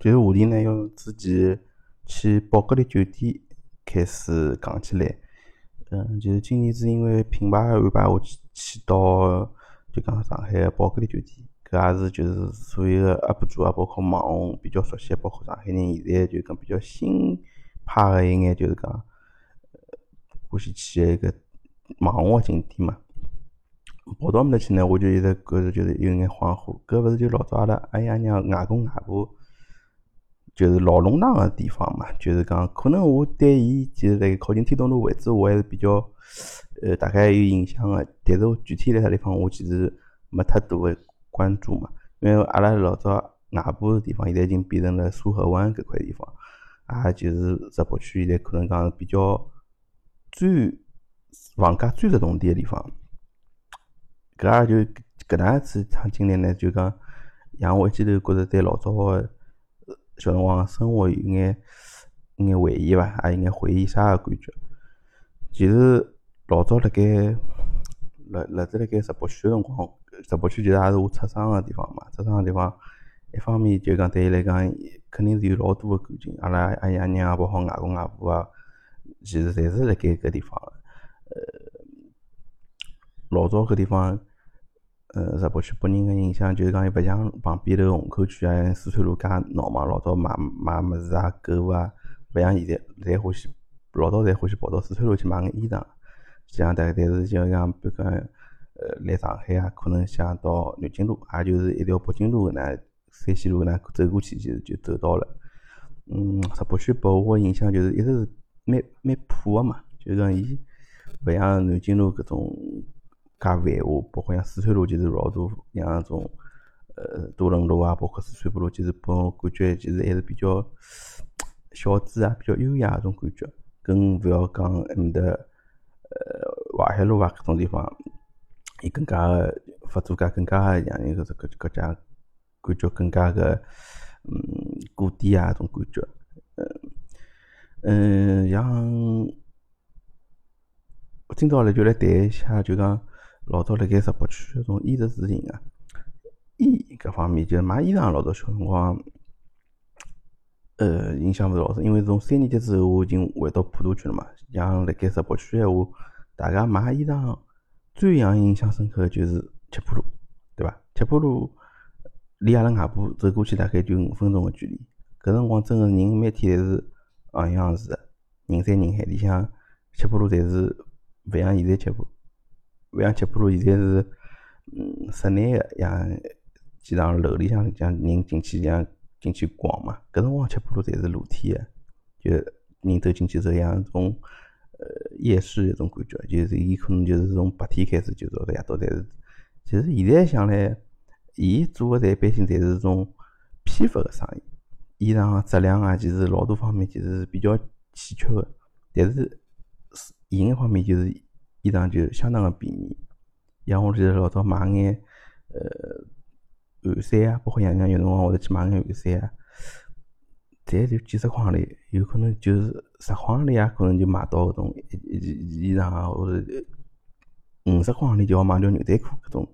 就是话题呢，要之前去宝格丽酒店开始讲起来。嗯，就是今年子因为品牌安排我去去到，就讲上海个宝格丽酒店，搿也是就是所有个 UP 主啊，包括网红比较熟悉，包括上海人现在就讲比较新派个一眼，就是讲欢喜去个一个网红个景点嘛。跑到埃面搭去呢，我就一直觉着就是有眼恍惚，搿勿是就老早阿拉阿爷娘、外公外婆，就是老弄堂个地方嘛。就是讲，可能我对伊就是辣盖靠近天东路位置，我还是比较呃大概有印象个。但是具体辣啥地方，我其实没太多个关注嘛。因为阿拉老早外婆个地方，现在已经变成了苏河湾搿块地方，也就是石浦区现在可能讲比较最房价最实动点个地方。搿也就搿能样子一趟经历呢，就讲让我一记头觉着对老早个小辰光生活有眼有眼回忆伐，也有眼回忆啥个感觉。其实老早辣盖辣辣子辣盖石浦区个辰光，石浦区其实也是我出生个地方嘛。出生个地方，一方面就讲对伊来讲，肯定是有老多个感情。阿拉阿爷娘啊，包括外公外婆啊，其实侪是辣盖搿地方个。呃，老早搿地方。呃，石浦区拨人个印象就是讲，伊勿像旁边头虹口区啊、四川路介闹嘛。老早买买物事啊、购物啊，勿像现在，侪欢喜老早侪欢喜跑到四川路去买眼衣裳。像但但是就像比如讲，呃，来上海啊，可能想到南京路，也就是一条北京路搿能山西路搿能走过去，其实就走到了。嗯，石浦区拨我个印象就是一直是蛮蛮破个嘛，就讲伊勿像南京路搿种。介繁华，包括像四川路，就是老多像种呃多伦路啊，包括四川北路，其实拨我感觉其实还是比较 小资啊，比较优雅种感觉。更勿要讲埃面搭呃淮海路啊搿种地方，伊更加个发展介更加个让人搿只搿搿家感觉更加个嗯古典啊种感觉。嗯嗯，像今朝来就来谈一下，就讲。老早辣盖石浦区搿种衣食住行啊，衣搿方面就是买衣裳，老早小辰光，呃，印象勿是老深，因为从三年级之后我已经回到普陀区了嘛。像辣盖石浦区闲话，大家买衣裳最让印象深刻个就是七浦路，对伐？七浦路离阿拉外婆走过去大概就五分钟个距离。搿辰光真个人每天侪是昂扬个，人山人海，里向七浦路侪是勿像现在七浦。勿像七浦路现在是，嗯，室内个，像机场楼里向像人进去像进去逛嘛。搿辰光七浦路侪是露天个，就人走进去之后像种呃夜市一种感觉，就是伊可能就是从白天开始就到夜到侪是。其实现在想来，伊做个侪一般性侪是种批发个生意，衣裳个质量啊，其实老多方面其实是比较欠缺个，但是另一方面就是。衣裳就相当个便宜，像我记得老早买眼呃汗衫啊，包括像像有辰光会得去买眼汗衫啊，侪就几十块钿，有可能就是十块钿啊，可能就买到搿种衣衣裳啊，或者五十块钿就要买条牛仔裤搿种。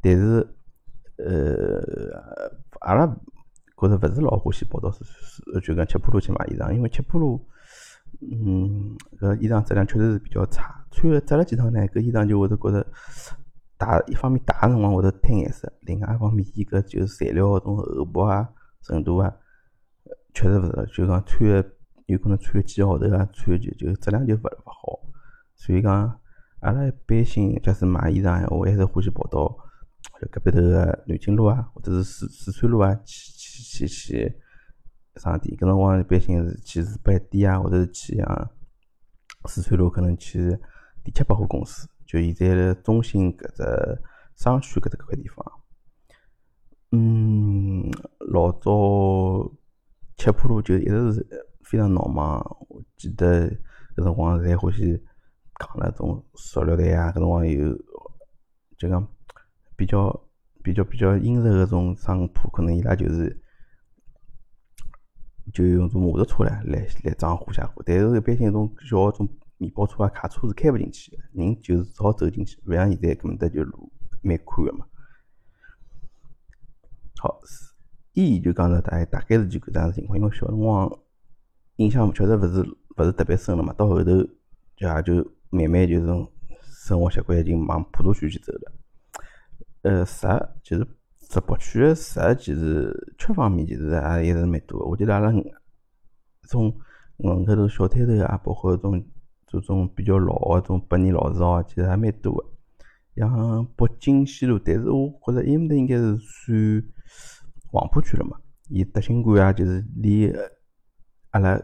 但是呃，阿拉觉着勿是老欢喜跑到就讲七浦路去买衣裳，因为七浦路。嗯，搿衣裳质量确实是比较差，穿了折了几趟呢，搿衣裳就会得觉着大一方面大个辰光会得褪颜色，另外一方面伊搿就是材料搿种厚薄啊、程度啊，确实勿是，就讲穿个有可能穿个几个号头啊，穿就就质量就勿勿好。所以讲，阿拉一般性假使买衣裳，我还是欢喜跑到隔壁头个南京路啊，或者是四四川路啊去去去去商店，搿辰光一般性是去四百店啊，或者是去像四川路可能去第七百货公司，就现在的中心搿只商圈搿只搿块地方。嗯，老早七浦路就一直是非常闹忙，我记得搿辰光侪欢喜扛那种塑料袋啊，搿辰光有就讲比较比较比较阴热搿种商铺，可能伊拉就是。就用种摩托车来来来装货下货，但是一般性种小种面包车啊、卡车是开勿进去个，人就是只好走进去，勿像现在搿么搭就路蛮宽个嘛。好，伊就讲了，大概大概是就搿样子情况，因为小辰光印象确实勿是勿是特别深了嘛，到后头就也就慢慢就种生活习惯已经往普陀区去走了。呃，十其实石博区个食其实吃方面其实也一直蛮多个。我记得阿拉从门口头小摊头啊，包括种这种比较老个种百年老字号，其实还蛮多个。像北京西路，但是我觉着埃面搭应该是算 黄浦区了嘛。伊德兴馆啊，就是离阿拉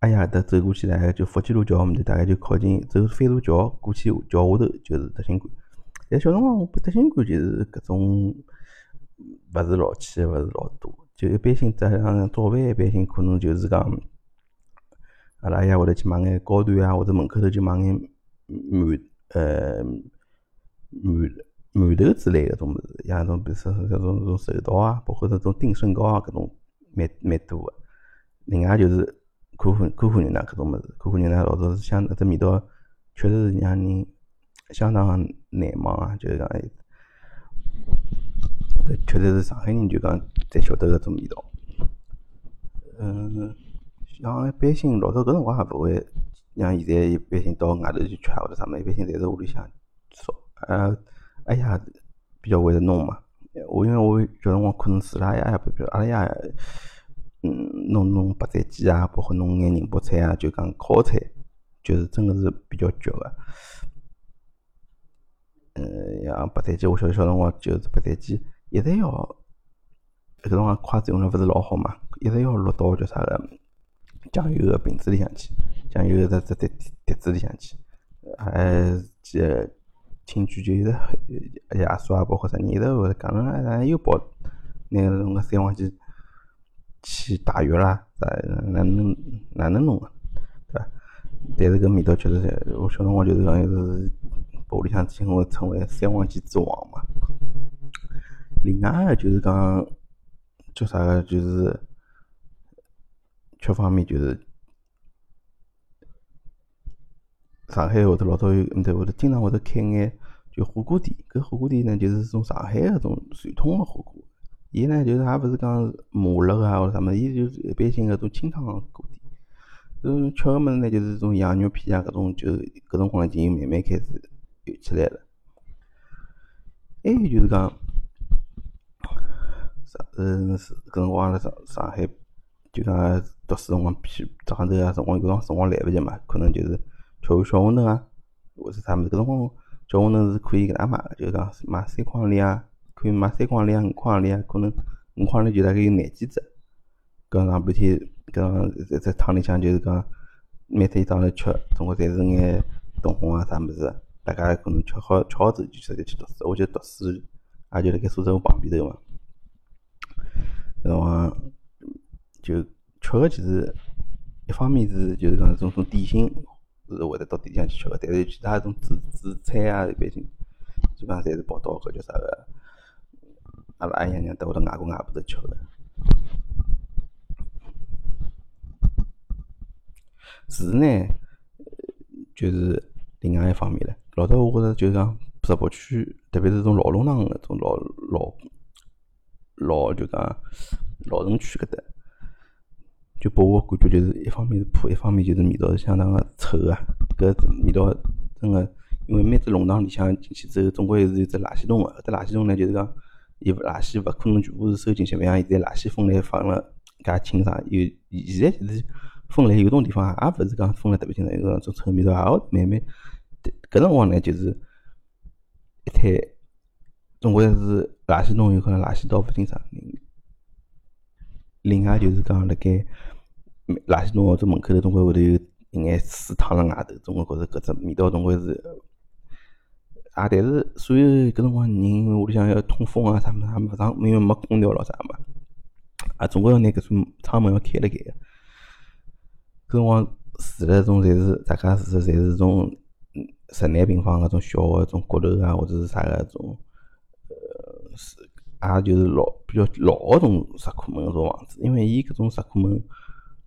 阿爷搭走过去大概，就福建路桥埃面搭，大概就靠近走飞渡桥过去桥下头就是德兴馆。但小辰光我德兴馆就是搿种勿是老去，勿是老多，就一般性早上早饭一般性可能就是讲阿拉爷会得去买眼糕团啊，或者门口头就买眼馒呃。馒馒头之类个种物事，像种比如说搿种种寿桃啊，包括搿种定胜糕啊，搿种蛮蛮多个。另外就是可可可可牛奶搿种物事，可可牛奶老早是相搿只味道，确实是让人相当难忘啊！就是讲，确实是上海人就讲才晓得搿种味道。嗯，像一般性老早搿辰光也勿会像现在一般性到外头去吃或者啥物事，一般性侪是屋里向烧。呃，哎呀，比较会得弄嘛。我因为我小辰光可能住辣阿爷，比如阿拉爷，嗯，弄弄白斩鸡啊，包括弄眼宁波菜啊，就讲烤菜，就是真个是比较绝个。嗯，像白斩鸡，我小小辰光就是白斩鸡，一直要，搿辰光筷子用了勿是老好嘛，一直要落到叫啥个酱油个瓶子里向去，酱油个只只碟碟子里向去，还记。亲戚就一直爷叔啊，包括啥人，一直会讲侬哎又跑拿侬个三黄鸡去打药啦，啥哪能哪能弄个，对伐？但是搿味道确实是，我小辰光就是讲是屋里向称我称为三黄鸡之王嘛。另外个就是讲叫啥个，就是吃方面就是。上海会得老早有，面头会得经常会得开眼就火锅店。搿火锅店呢，就是从上海搿种传统个火锅。伊呢，就是也勿是讲麻辣啊或者啥物事，伊就是一般性搿种清汤锅底。种吃个物事呢，就是种羊肉片啊，搿种就搿辰光已经慢慢开始有起来了。还有就是讲，上嗯搿辰光辣上上海，就讲读书辰光屁早上头啊，辰光有辰光辰光来勿及嘛，可能就是。吃碗小馄饨啊，或者啥物事？搿辰光小馄饨是可以搿能买个，就是讲买三块钿啊，可以买三块钿啊，五块钿啊，可能五块钿就大概有廿几只。搿上半天，搿在在汤里向就是讲每天一早头吃，总归侪是眼冻红啊啥物事，大家可能吃好吃好之后就直接去读书。我记得读书也就辣盖宿舍旁边头嘛。搿辰光就吃个其实一方面是就是讲种种点心。是会得到店里向去吃个，但是其他种主主菜啊，一般性基本上侪是跑到搿叫啥个，阿拉阿爷娘带或者外公外婆头吃个。住呢，就是另外一方面了。老早我觉着就是讲石博区，特别是种老弄堂搿种老老老就讲老城区搿搭。就拨我感觉就是一方面是破，一方面就是味道是相当个臭个。搿味道真个，因为每只弄堂里向进去之后，总归是有只垃圾桶个。搿只垃圾桶呢，就是讲，伊垃圾勿可能全部是收进去，勿像现在垃圾分类放了介清爽。有现在其实分类有种地方也勿是讲分了特别清爽，有种臭味道也会慢慢。搿辰光呢，就是一摊，总归是垃圾桶有可能垃圾到勿清爽。另外就是讲辣盖。垃圾桶或者门口头总归会有一眼水淌辣外头，总归觉着搿只味道总归是啊。但是所有搿辰光人，屋里向要通风啊，啥物事，勿上，因为没空调咯啥嘛，啊，总归要拿搿种窗门要开辣盖个。搿辰光住了种侪是大家住的侪是种十来平方搿种小个种阁楼啊，或者是啥个种是，也就是老比较老个种石库门搿种房子，因为伊搿种石库门。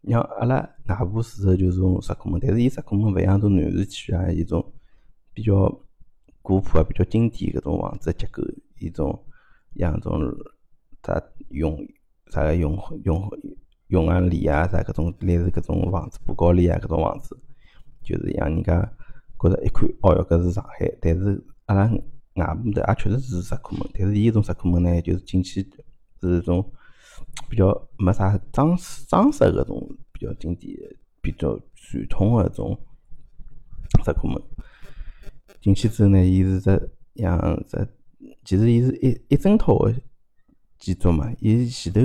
像阿拉外婆住的就是种石库门，但是伊石库门勿像种南市区啊，一种比较古朴啊、比较经典搿种房子结构，一种像种啥用啥个永永永安里啊，啥搿种类似搿种房子，布高里啊搿种房子，就是让人家觉着一看，哦哟，搿是上海。但是阿拉外婆的也确实是石库门，但是伊搿种石库门呢，就是进去是种比较没啥装饰装饰搿种比较经典、比较传统个种石库门。进去之后呢，伊是只像只，其实伊是一一整套个建筑嘛，伊前头。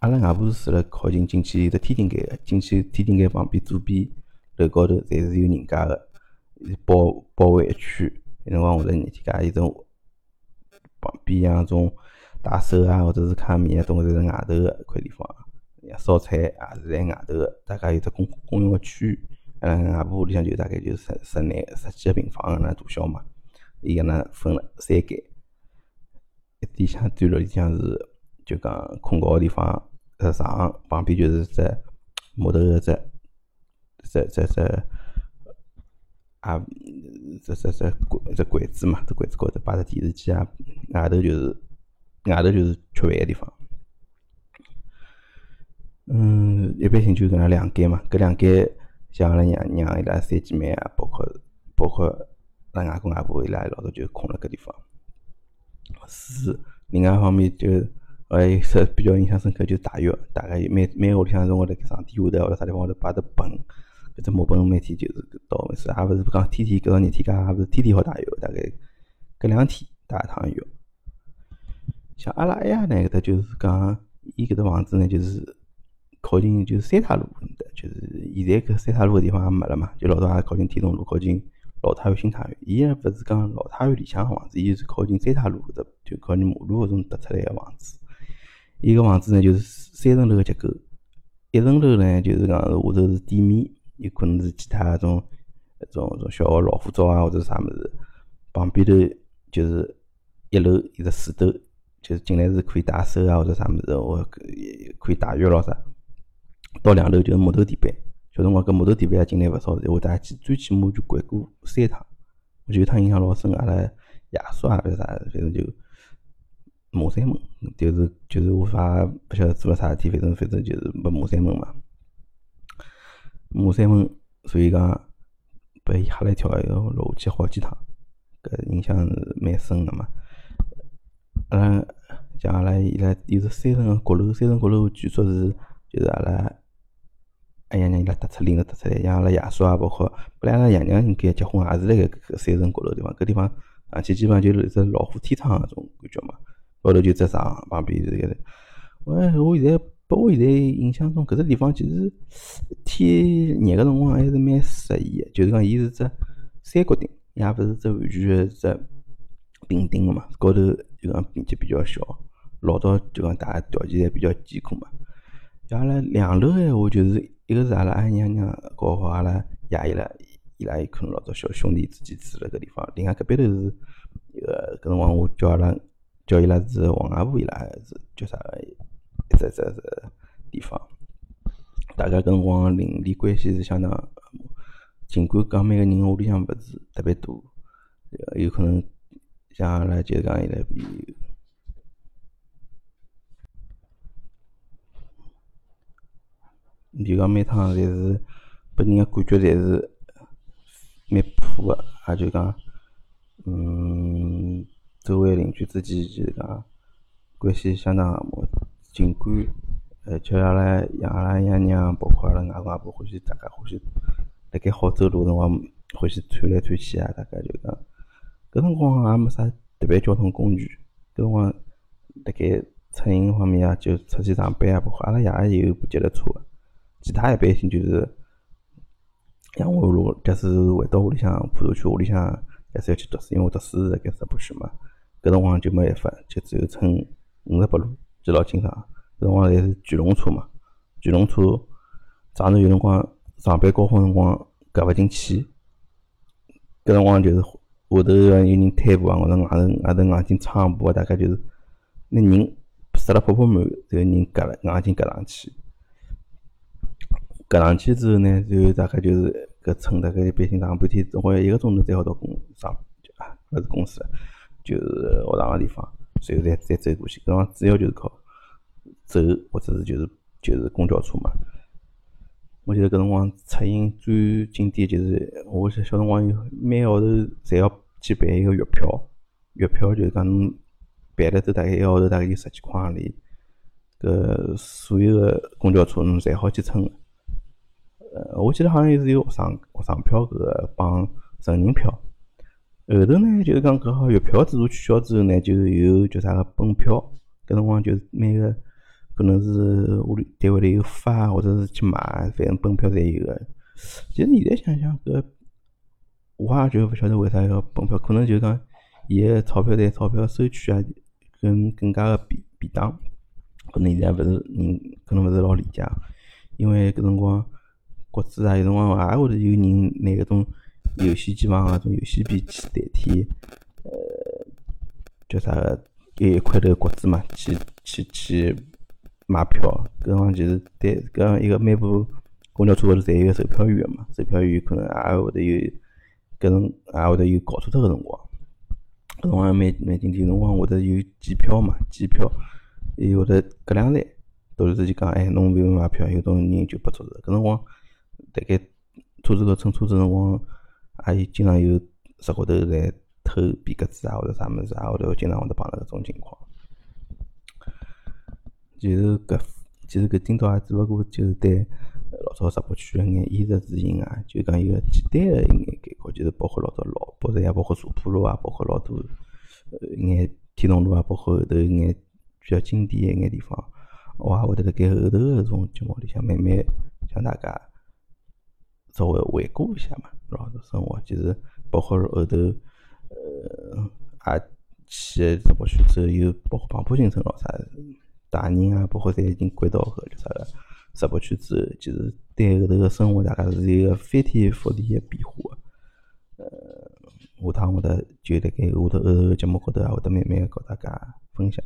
阿拉外婆是住辣靠近进去有只天顶间个，进去天井盖旁边左边楼高头侪是有人家个，包包围一圈。有辰光会得热天介，有种旁边像种打手啊，或者是卡米啊，总归侪是外头个一块地方。烧菜也是在外头个，大概有只公公用个区域。阿拉外婆屋里向就大概就十十内十几个平方个那大小嘛，伊搿能分了三间，一点向段落里向是就讲困觉个地方。只床旁边就是只木头个只只只只啊，只只只柜只柜子嘛，只柜子高头摆只电视机啊，外头就是外头就是吃饭个地方。嗯，一般性就搿能两间嘛，搿两间像阿拉娘娘伊拉三姐妹啊，包括包括阿拉外公外婆伊拉老早就困辣搿地方。是另外一方面就。还有是比较印象深刻，就是大浴，大概每每个屋里向从我辣盖上天下头或者啥地方头摆只盆，只木盆每天就是倒，是也勿是讲天天搿种热天介，也勿是天天好打浴，大概隔两天打一趟浴。像阿拉埃呀呢，搿搭就是讲，伊搿只房子呢，就是靠近就是三塔路的，就是现在搿三塔路个地方也没了嘛，就老早也靠近天通路，靠近老太院、新太院。伊也勿是讲老太院里向个房子，伊是靠近三塔路搿搭，就靠近马路搿种搭出来个房子。伊个房子呢，就是三层楼个结构，一层楼呢，就是讲下头是店面，有可能是其他种一种种小个老虎灶啊，或者啥物事。旁边头就是一楼一个水斗，就是进来是可以打手啊，或者啥物事，或可以打浴咯啥。到两楼就是木头地板，小辰光搿木头地板也进来勿少，我大概去最起码就掼过三趟，我就一趟印象老深，阿拉爷叔啊，还是啥，反正就。马山门就是就是我啥不晓得做了啥事体，反正反正就是没马山门嘛。马山门，所以讲被吓了一跳，要落下去好几趟，搿印象是蛮深个嘛。阿拉像阿拉伊拉有只三层个阁楼，三层阁楼据说是就是阿拉阿爷娘伊拉搭出领着搭出来，像阿拉爷叔啊，包括本来阿拉爷娘应该结婚也是辣盖搿三层阁楼地方，搿地方上去基本上就是一只老虎天窗搿种感觉嘛。高头就只床，旁边是个。我我现在，拨我现在印象中，搿只地方其实天热个辰光还是蛮适宜个。就是讲，伊是只三角顶，也勿是只完全个只平顶个嘛。高头就讲面积比较小，老早就讲大家条件侪比较艰苦嘛。阿拉两楼个闲话，就是一个是阿拉阿娘娘，搞好阿拉爷伊拉，伊拉有可能老早小兄弟之间住辣搿地方。另外搿边头是一个搿辰光我叫阿拉。叫伊拉是王阿婆，伊拉是叫啥个一只只只，大家搿辰光邻里关系是相当，尽管讲每个人屋里向勿是特别多，有可能像阿拉就讲伊拉比，如讲每趟侪是拨人个感觉侪是蛮破个，也就讲，嗯。周围邻居之间就是讲关系相当和睦，尽管呃叫阿拉让阿拉爷娘，包括阿拉外公外婆欢喜大家欢喜辣盖好走路辰光欢喜窜来窜去啊，大概就讲搿辰光也没啥特别交通工具，搿辰光辣盖出行方面啊，就出去上班啊，包括阿拉爷也有部脚踏车个，其他一般性就是像我如果假使回到屋里向普陀区屋里向，还是要去读书，因为读书辣盖石浦区嘛。搿辰光就没办法，就只有乘五十八路，记老清爽。搿辰光侪是巨龙车嘛，巨龙车早上有辰光上班高峰辰光夹勿进去，搿辰光就是下头有人推步啊，或者外头外头硬劲撑步啊，大概就是那人塞了泡泡满，这个人夹了硬劲夹上去，夹上去之后呢，然后大概就是搿乘大概一般性上半天，总归一个钟头才好到公上，啊，勿是公司。就是学堂个地方，随后再再走过去。搿辰光主要就是靠走，或者是就是就是公交车嘛。我记得搿辰光出行最经典就是，我小辰光每个号头侪要去办一个月票，月票就是讲办了都大概一个号头大概有十几块行钿，搿所有个公交车侬侪好去乘。呃，我记得好像是有学生学生票搿个帮成人票。后头呢，就是讲搿好月票制度取消之后呢，就有叫啥个本票。搿辰光就是每个可能是屋里单位里有发，或者是去买，反正本票侪有个。其实现在想想，搿我也就勿晓得为啥要本票，可能就讲伊个钞票对钞票收取啊，更更加个便便当。可能现在勿是人，可能勿是老理解，因为搿辰光国资啊，有辰光也会有人拿搿种。游戏机房啊，种游戏币去代替，呃，叫啥个一一块头国资嘛，去去去买票。搿辰光就是对搿一个每部公交车高头侪有个售票员嘛，售票员可能也会得有搿种也会得有搞错脱个辰光。搿辰光蛮蛮经典，辰光会得有检票嘛，检票，伊会得隔两站，到时就讲，哎，侬勿用买票，有种人就不做事。搿辰光大概车子高乘车子辰光。也经常有石高头来偷皮夹子啊，或者啥物事啊，或者经常会得碰到搿种情况。就是搿，其实搿今朝也只勿过就是对老早石北区个眼衣食住行啊，就讲一个简单个一眼概括，就是包括老早老北站啊，包括茶浦路啊，包括老多呃眼天通路啊，包括后头一眼比较经典个一眼地方，我也会得辣盖后头个种节目里向慢慢向大家稍微回顾一下嘛。老早生活，其实包括后头，呃，也去石北区之后，有包括庞浦新村咯啥，大人啊，包括侪已经归到搿叫啥个直播区之后，其实对后头个生活大概是一个翻天覆地个变化。呃，下趟我得就辣盖下头后头个节目高头，也会得慢慢个告大家分享。